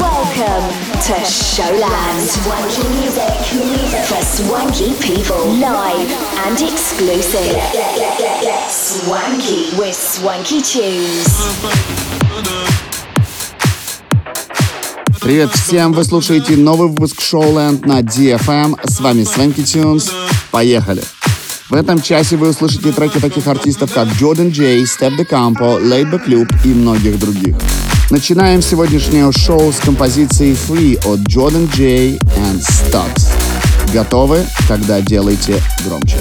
Welcome to Showland. Swanky music. For swanky people. Live and exclusive. Swanky. With Swanky Tunes. Привет всем, вы слушаете новый выпуск Showland на DFM. С вами Свенки Тюнс. Поехали! В этом часе вы услышите треки таких артистов, как Jordan J, Step De Campo, Laid Back Loop и многих других. Начинаем сегодняшнее шоу с композицией Free от Jordan J and Stubbs. Готовы? Тогда делайте громче.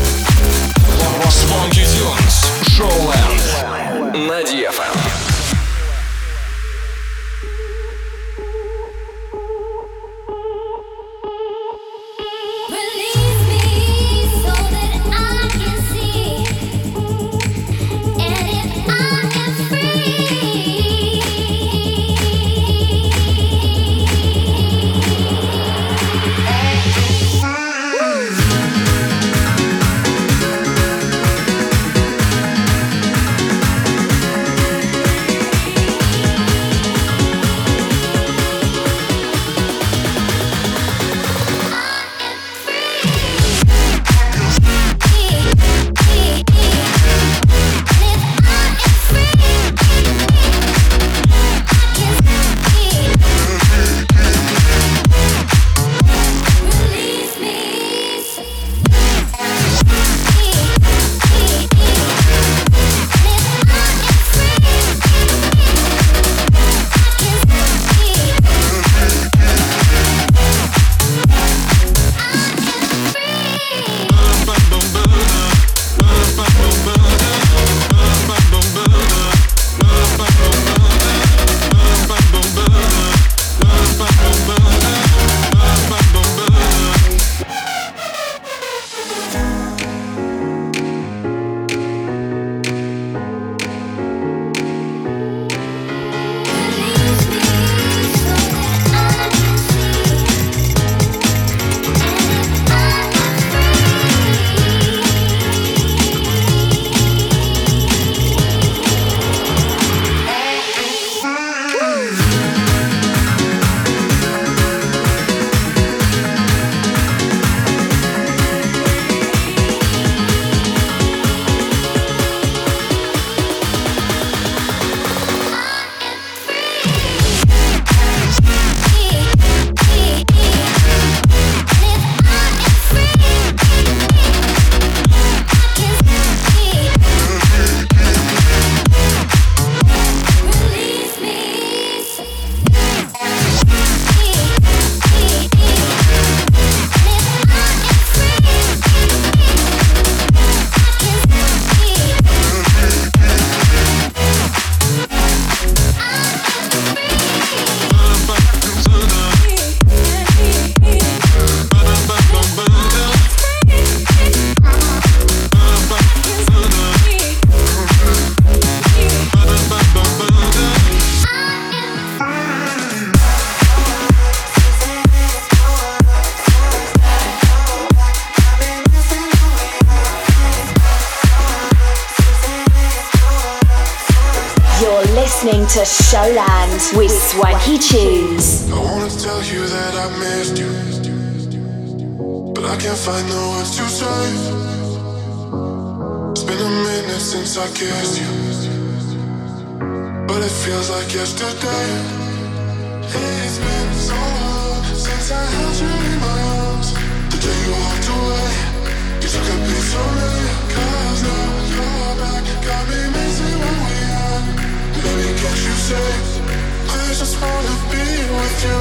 To Showland with Swanky Tunes. I wanna tell you that I missed you, but I can't find the words to say. It's been a minute since I kissed you, but it feels like yesterday. It's been so long since I held you in my arms. The day you walked away, you took a piece of me. 'Cause now you're back, got me missing what we I just wanna be with you.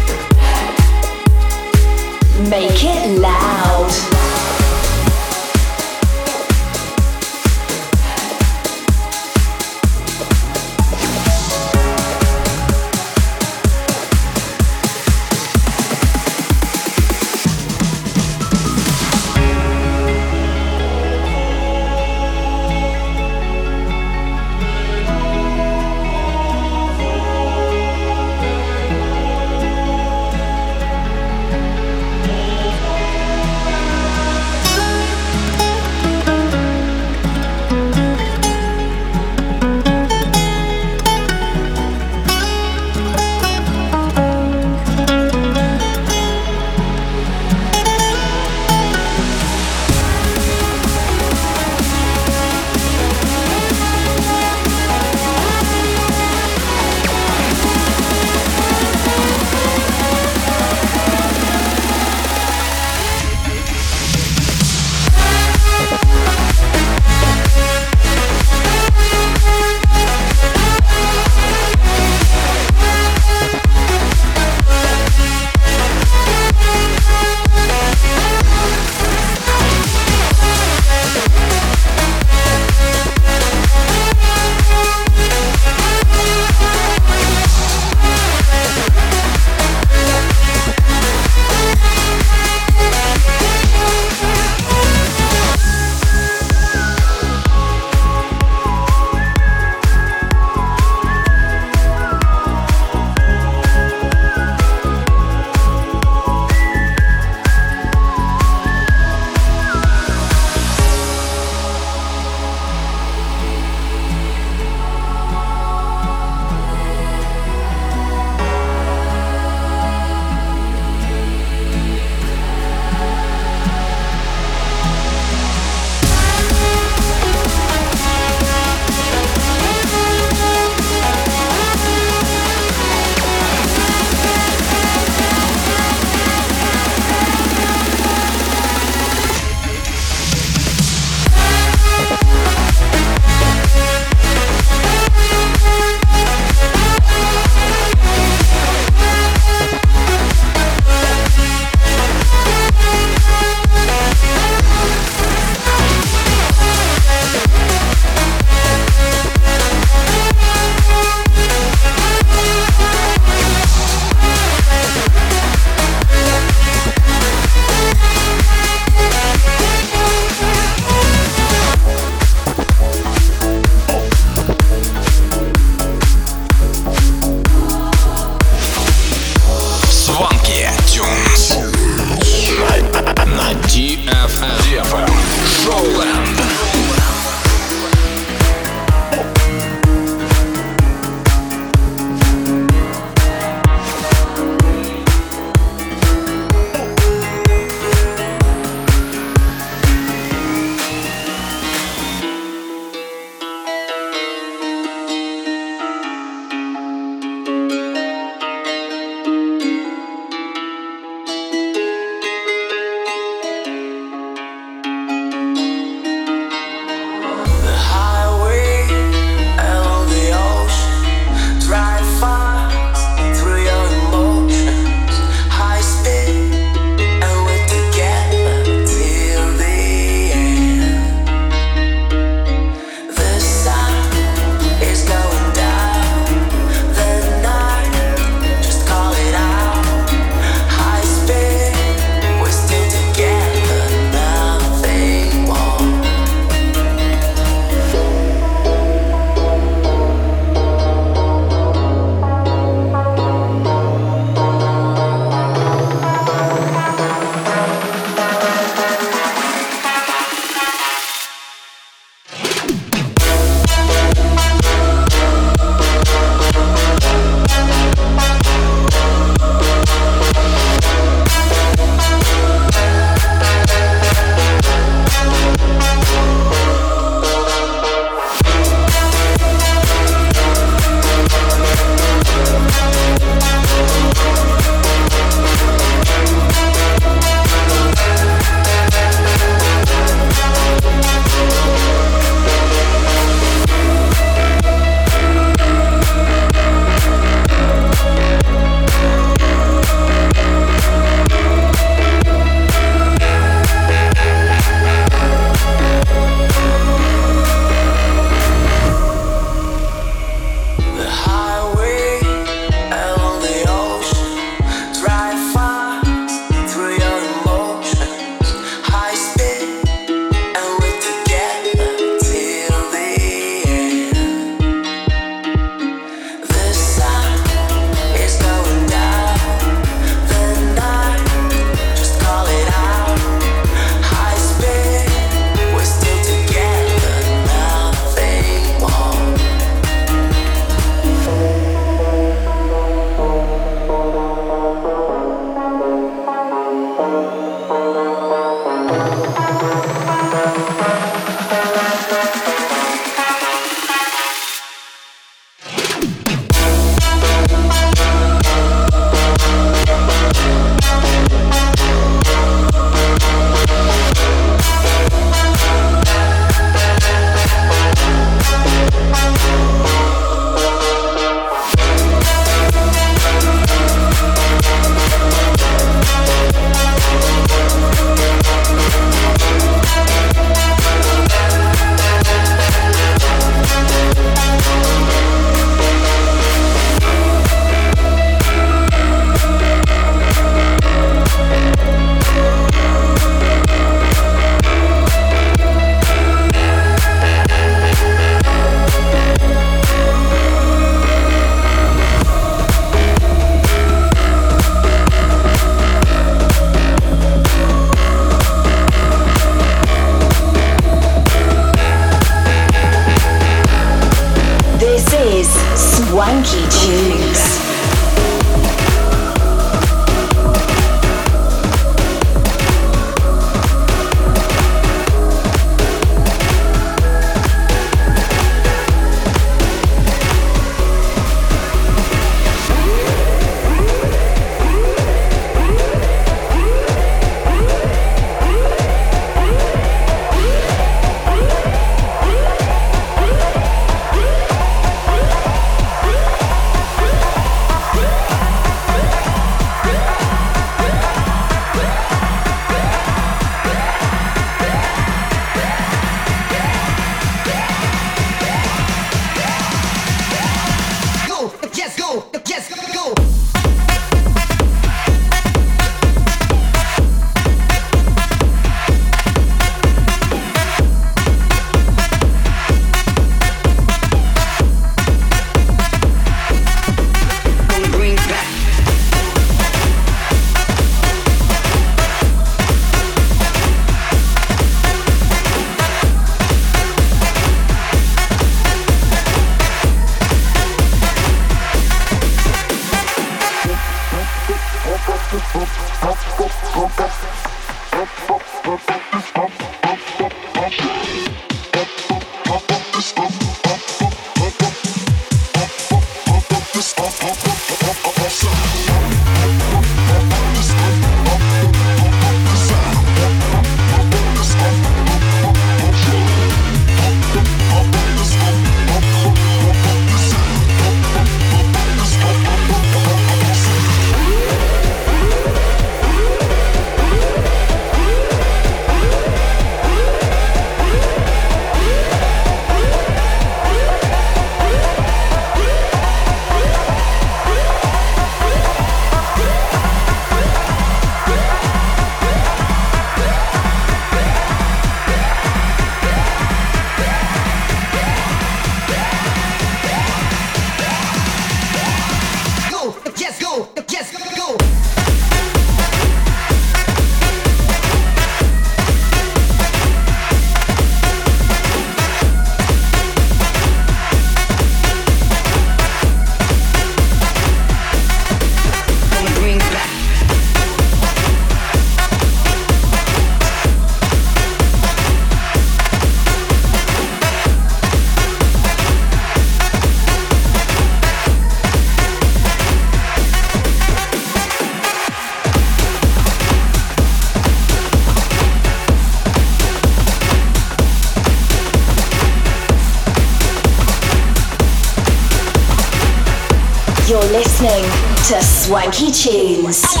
To Swanky Tunes.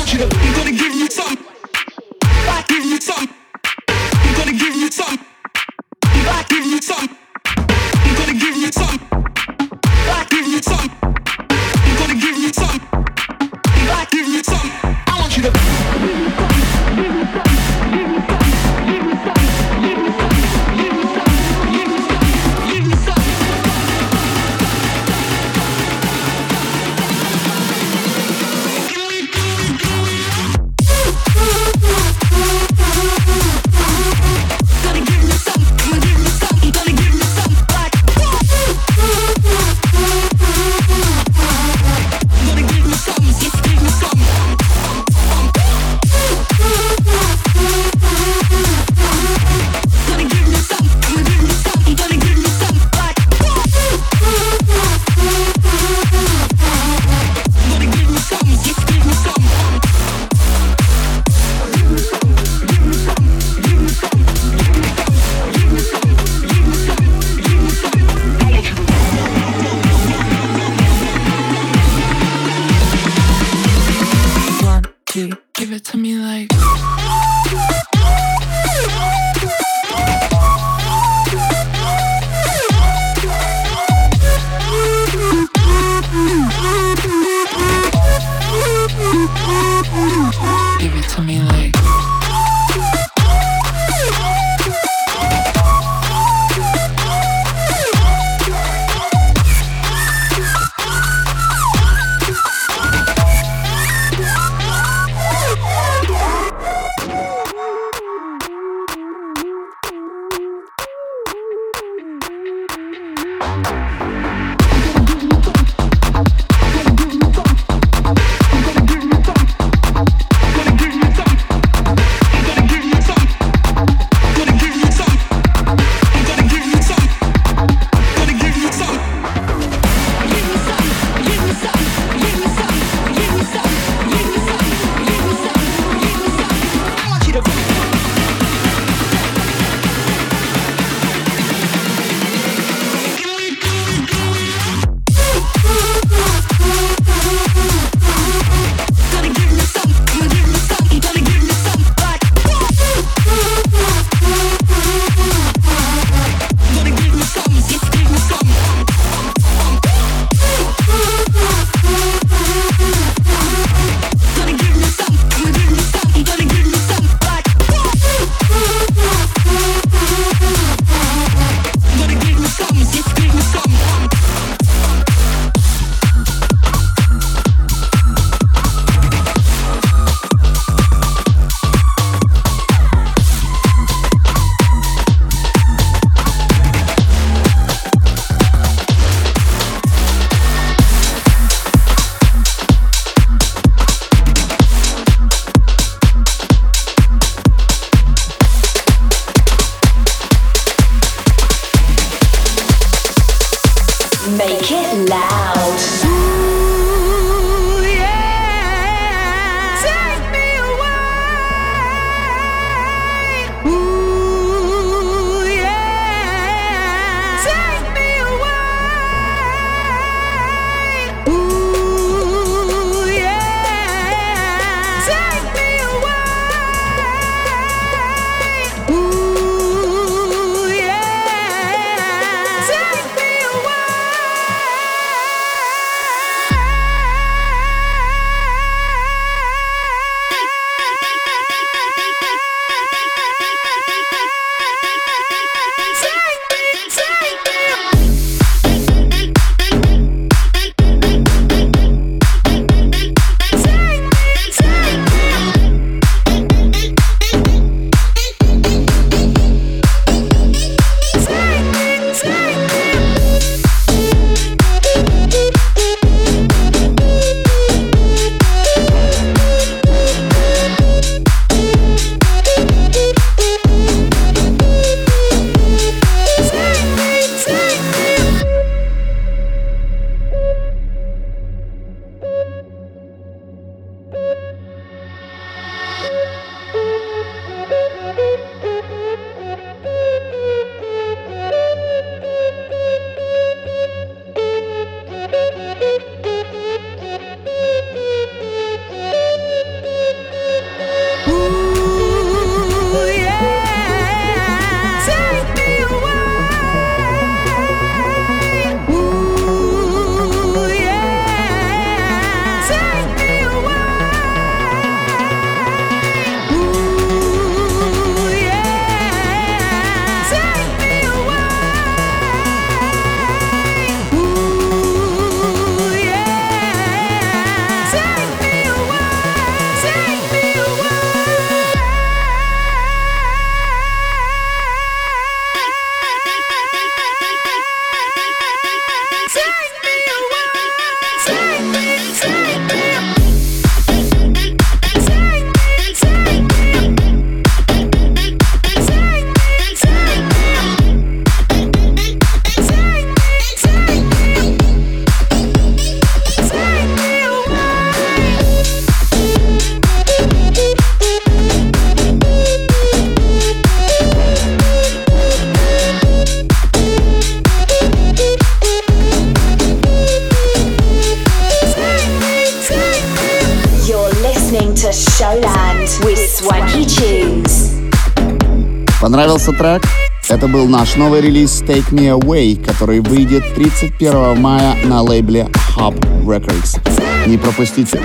Понравился трек? Это был наш новый релиз Take Me Away, который выйдет 31 мая на лейбле Hub Records. Не пропустите.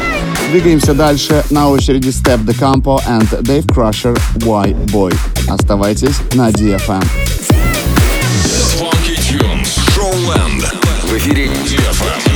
Двигаемся дальше. На очереди Step the Campo and Dave Crusher Why Boy. Оставайтесь на DFM. Funky Tunes. Showland. В эфире DFM.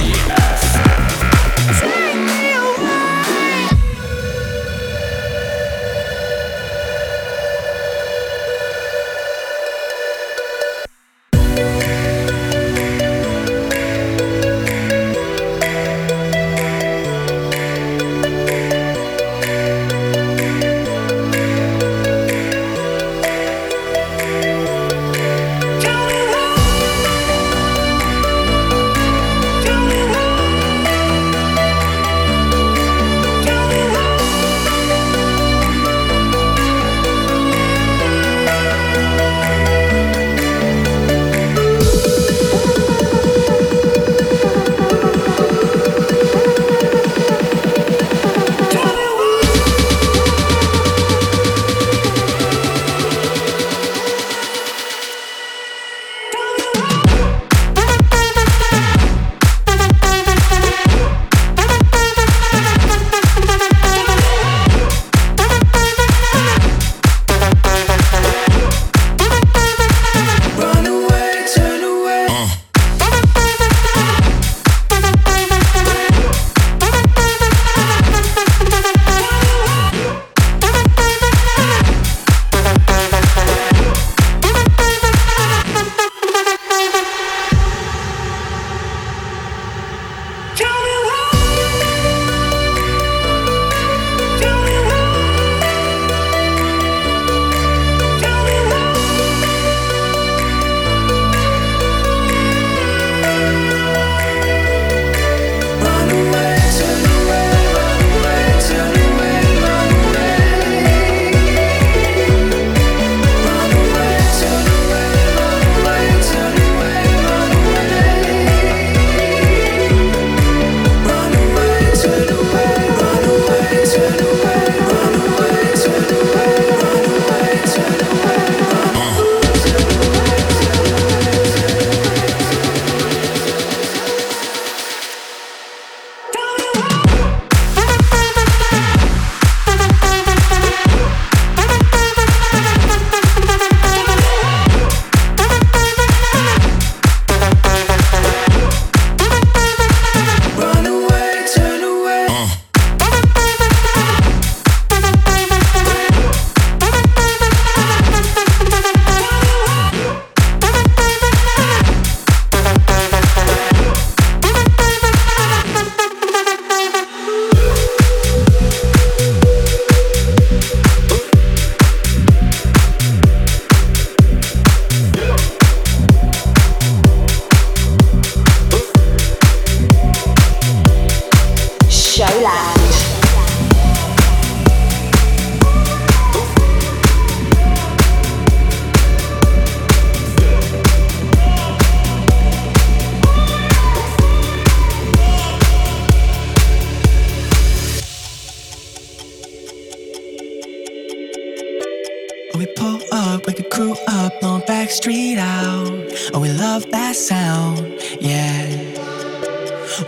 That sound, yeah.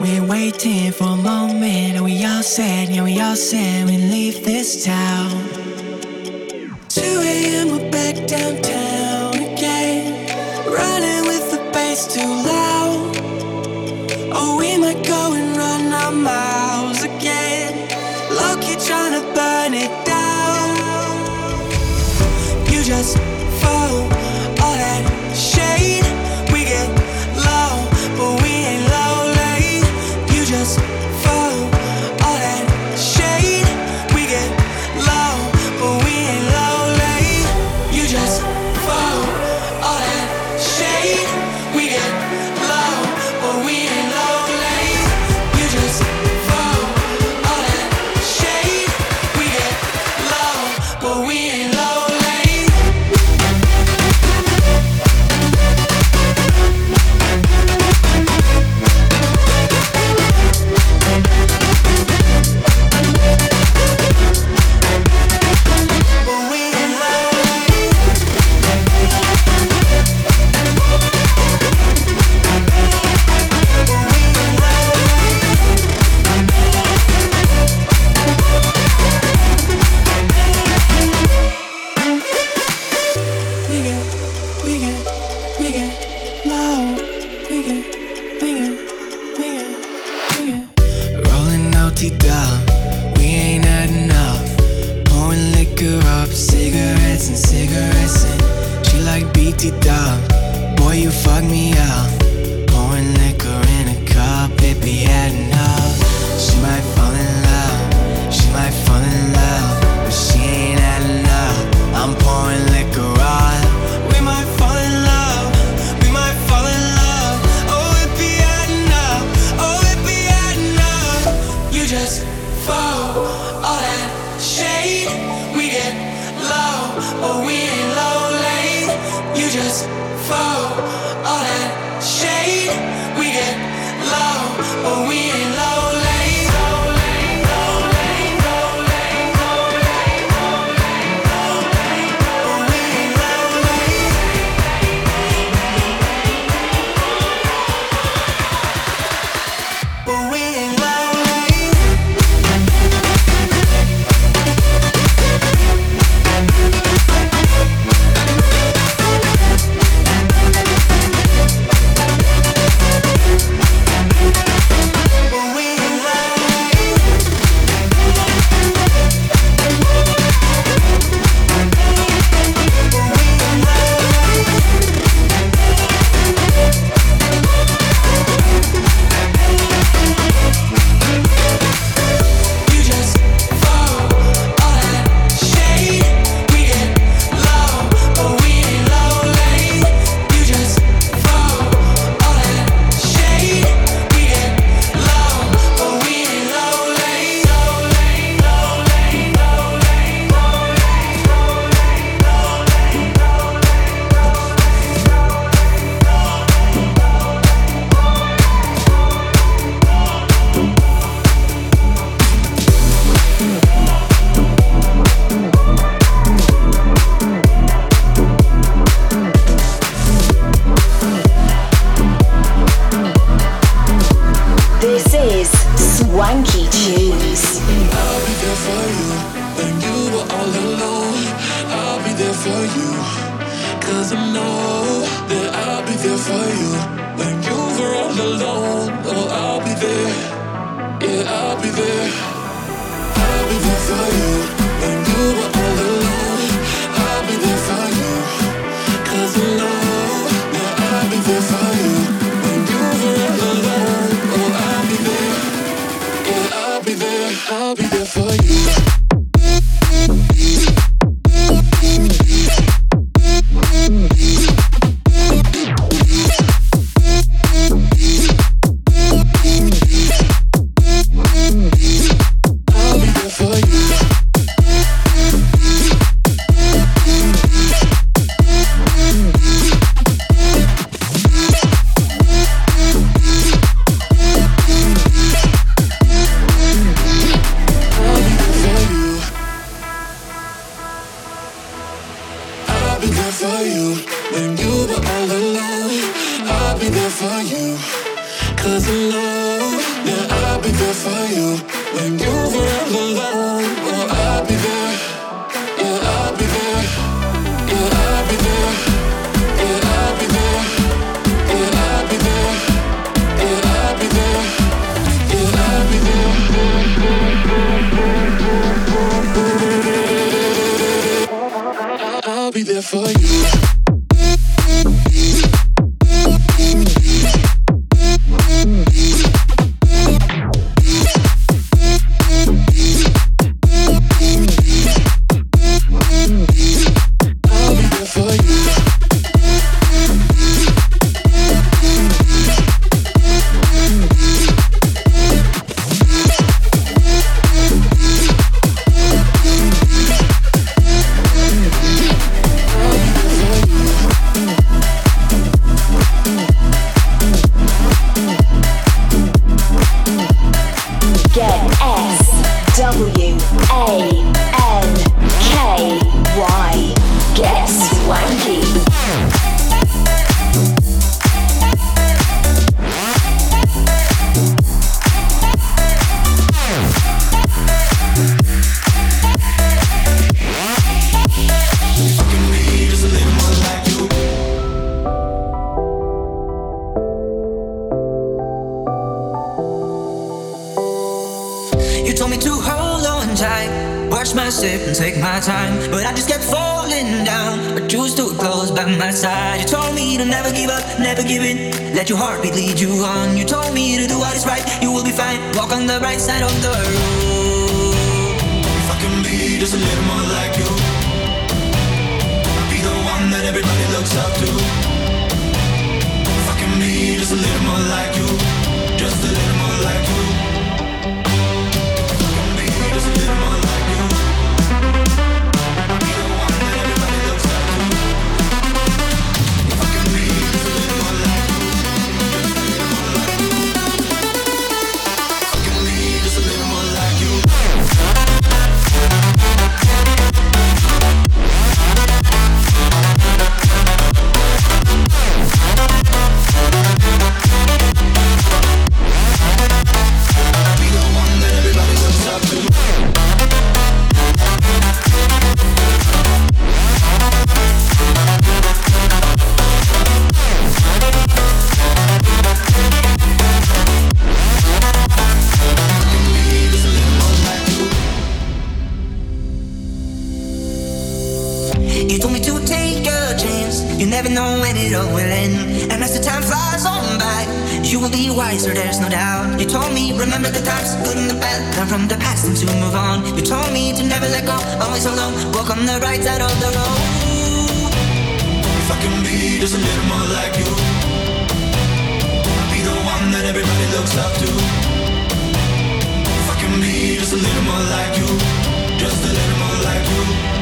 We're waiting for a moment, and we all said, yeah, we all said we leave this town. 2 a.m. we're back downtown again, running with the bass too loud. Oh, we might go and run our miles Remember the times, good and the bad. Learn from the past and to move on. You told me to never let go, always alone. Walk on the right side of the road. If I can be just a little more like you. Be the one that everybody looks up to. If I can be just a little more like you. Just a little more like you.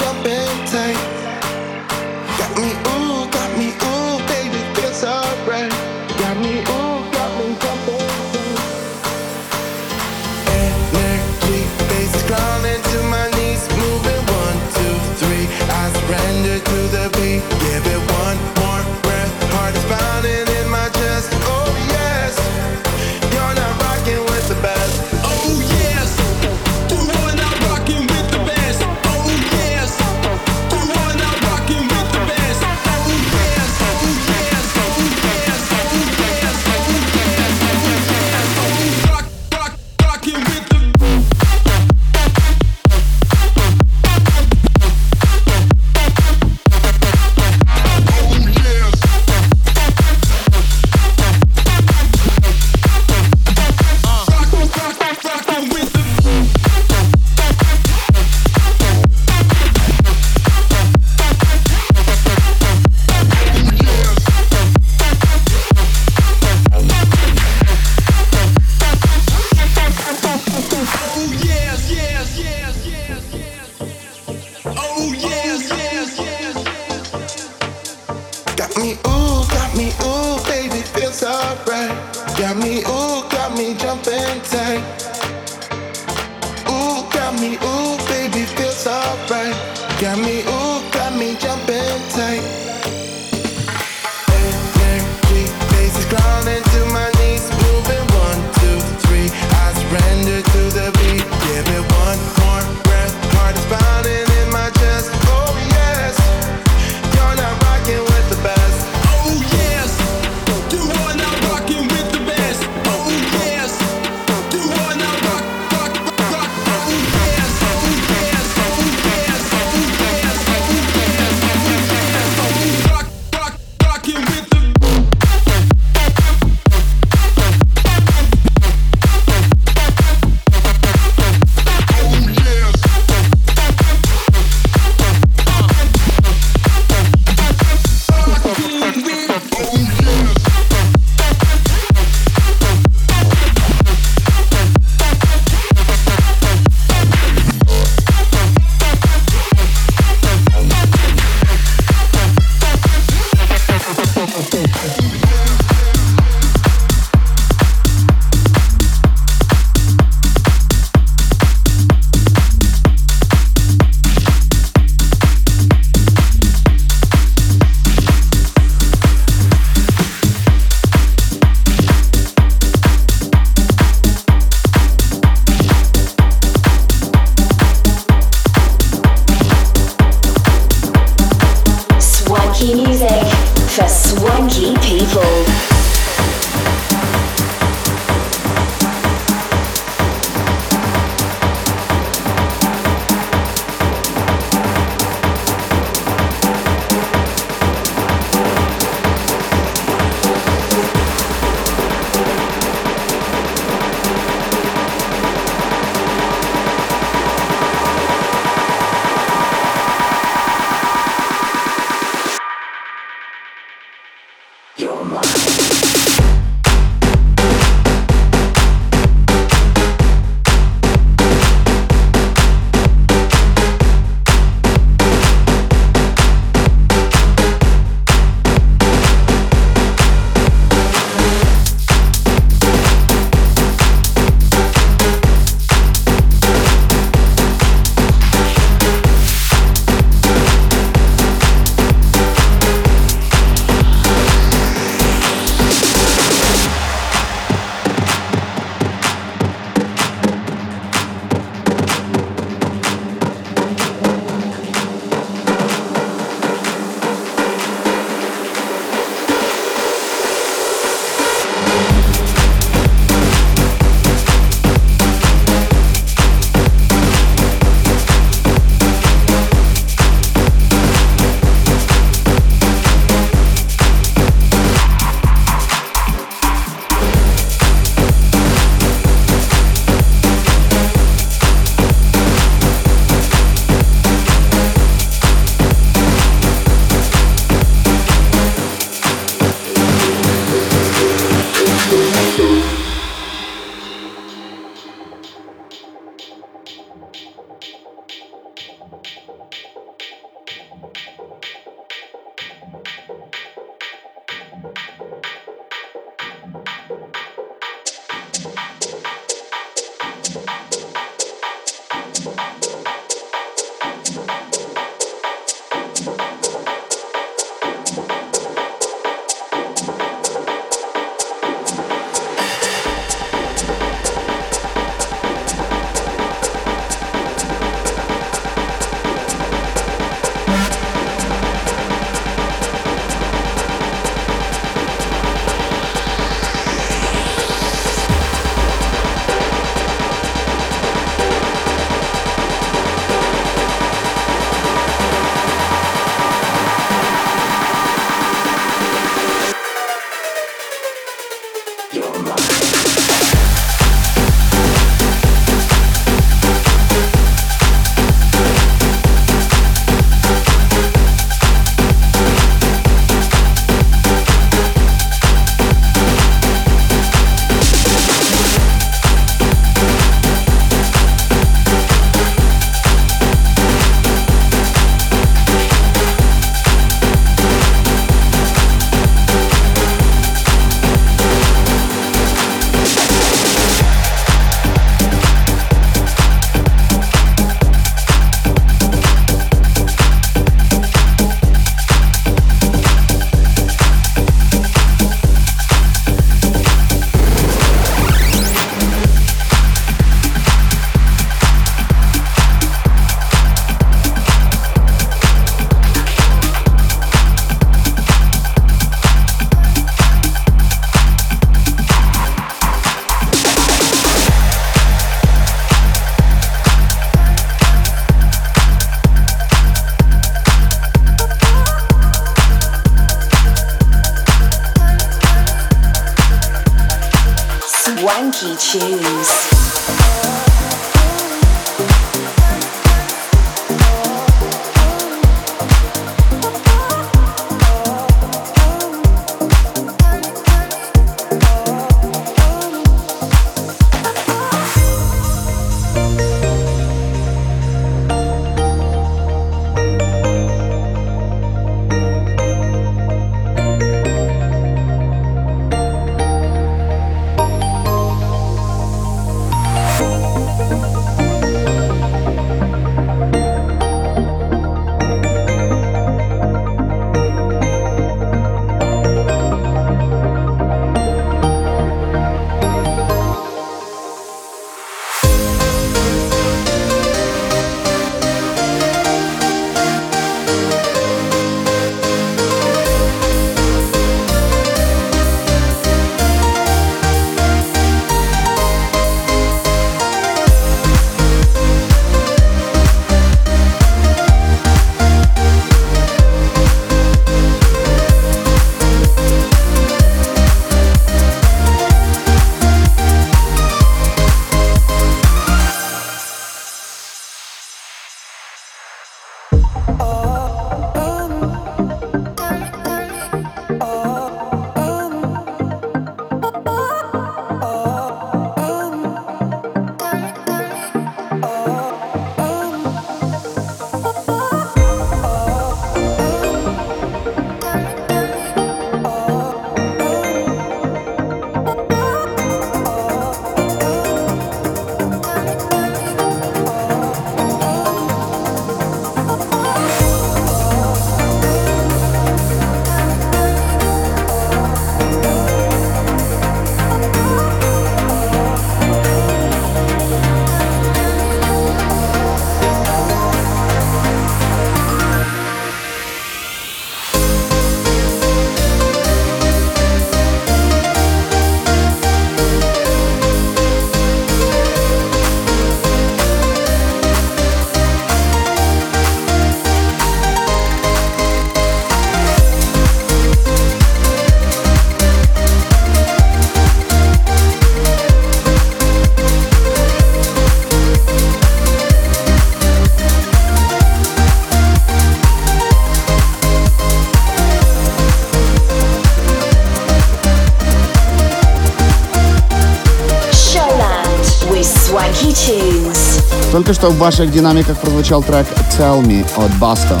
Что в ваших динамиках прозвучал трек Tell Me от Басто.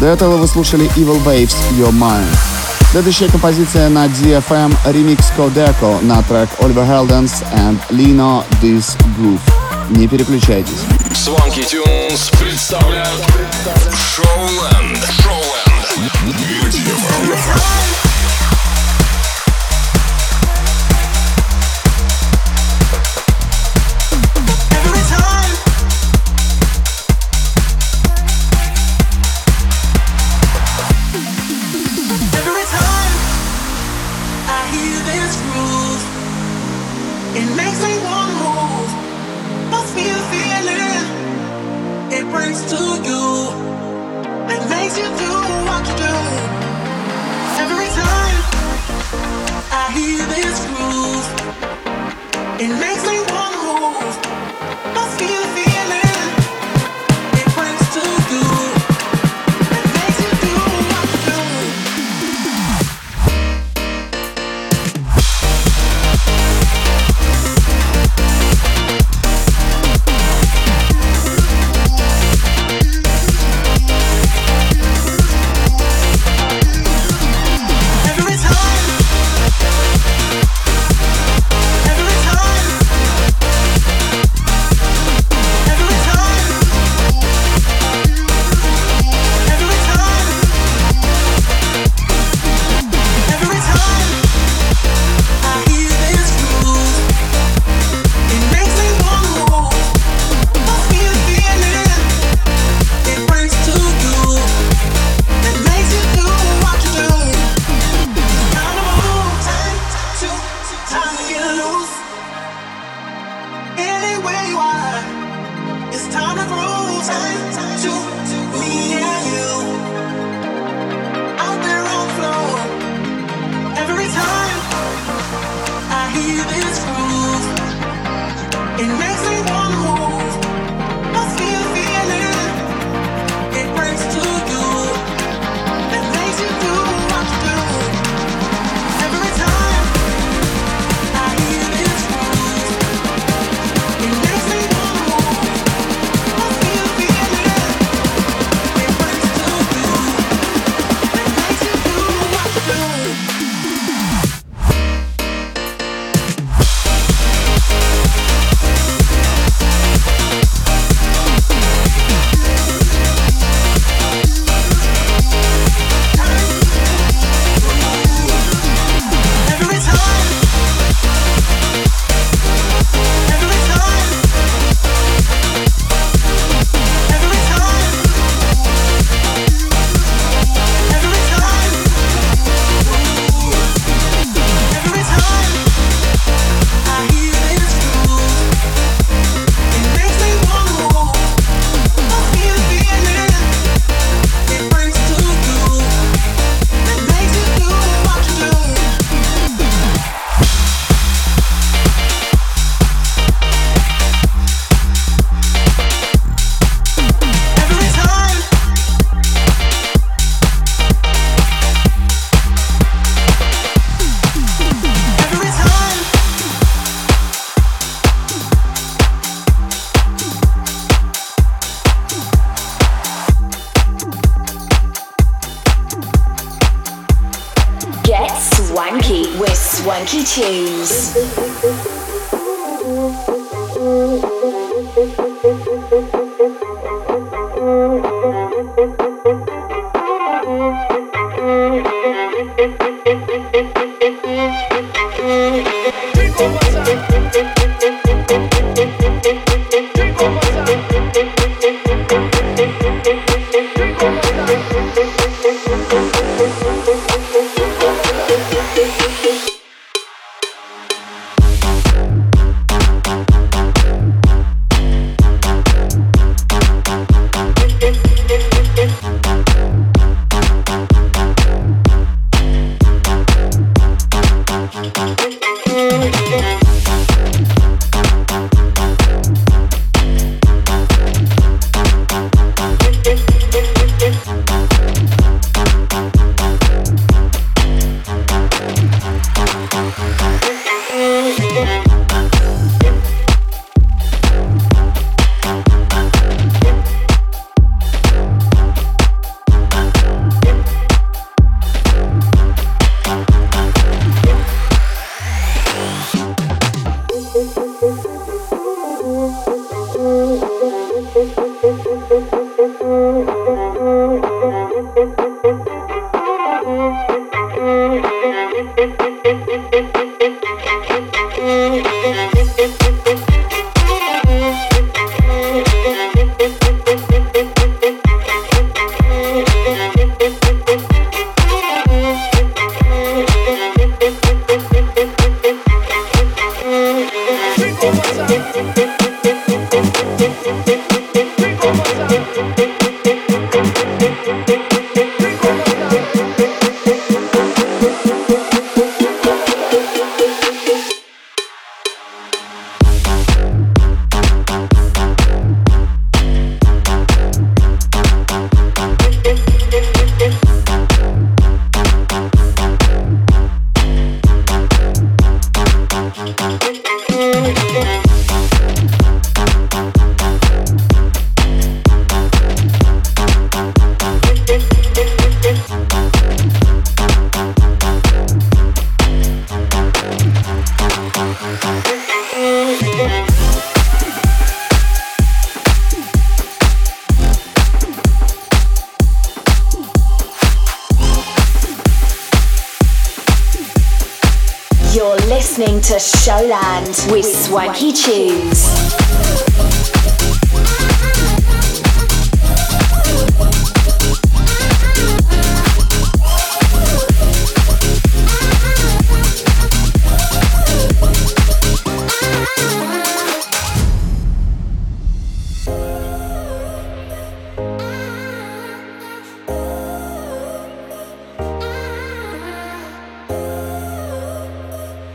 До этого вы слушали Evil Waves Your Mind. Следующая композиция на DFM ремикс Codeco на трек Oliver Heldens and Lino This Groove. Не переключайтесь. Swanky Tunes представляют Шоуленд. Шоуленд.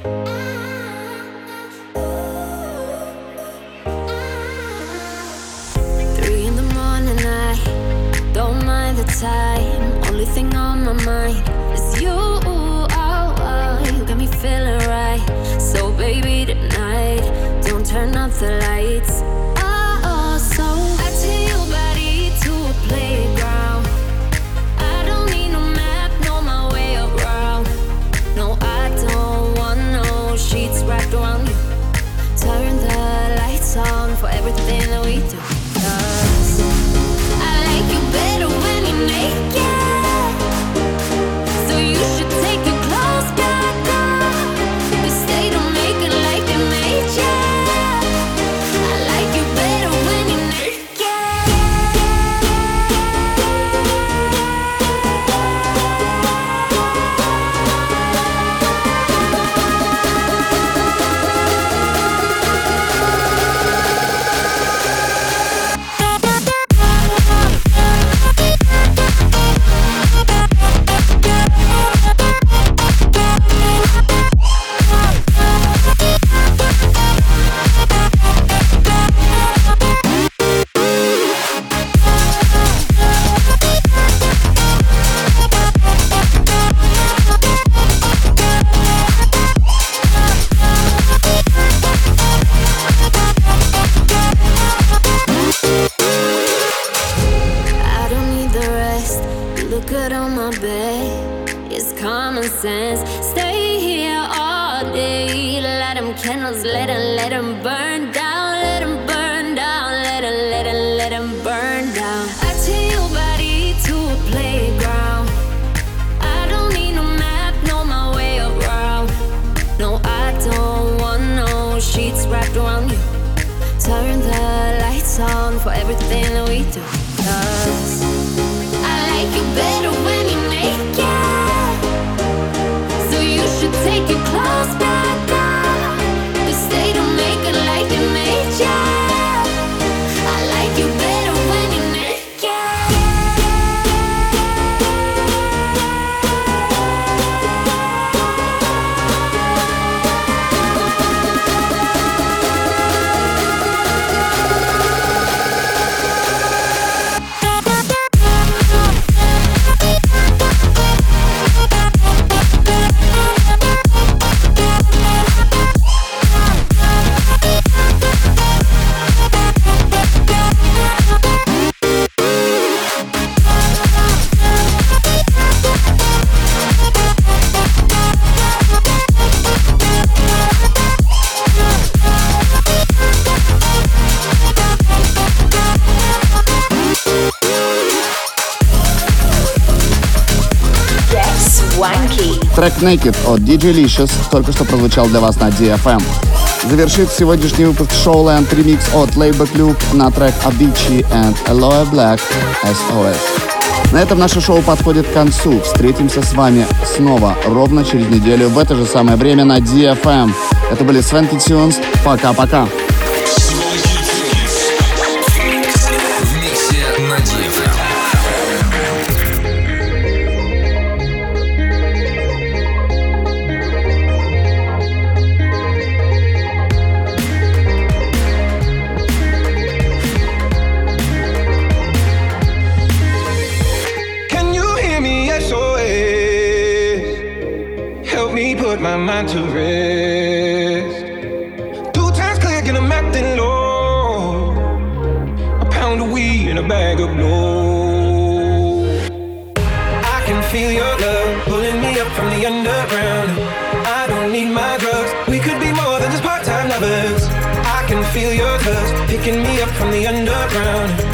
Three in the morning, I don't mind the time. Only thing on my mind is you. Oh, you got me feeling right. So, baby, tonight, don't turn off the lights. For everything we do. 'Cause Naked от DJ Licious только что прозвучал для вас на DFM. Завершит сегодняшний выпуск Showland ремикс от Layback Luke на трек Avicii and Aloe Black SOS. На этом наше шоу подходит к концу. Встретимся с вами снова ровно через неделю в это же самое время на DFM. Это были Swanky Tunes. Пока-пока. Mind to rest. Two times clear, get 'em acting low. A pound of weed and a bag of blow. I can feel your love pulling me up from the underground. I don't need my drugs. We could be more than just part-time lovers. I can feel your touch picking me up from the underground.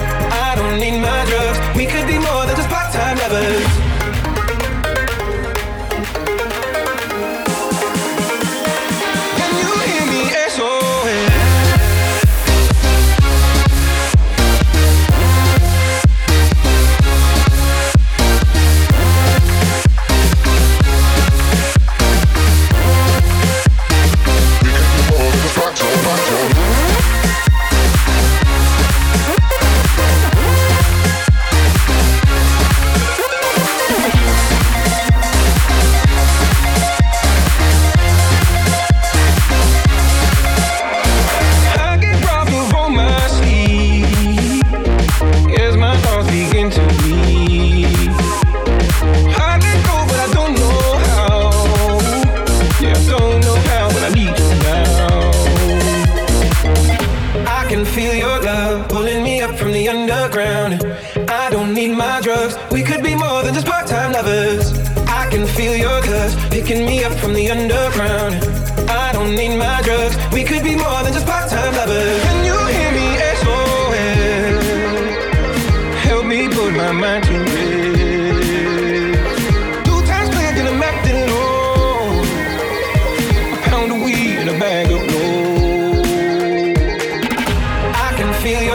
pound weed and a bag of gold. I can feel your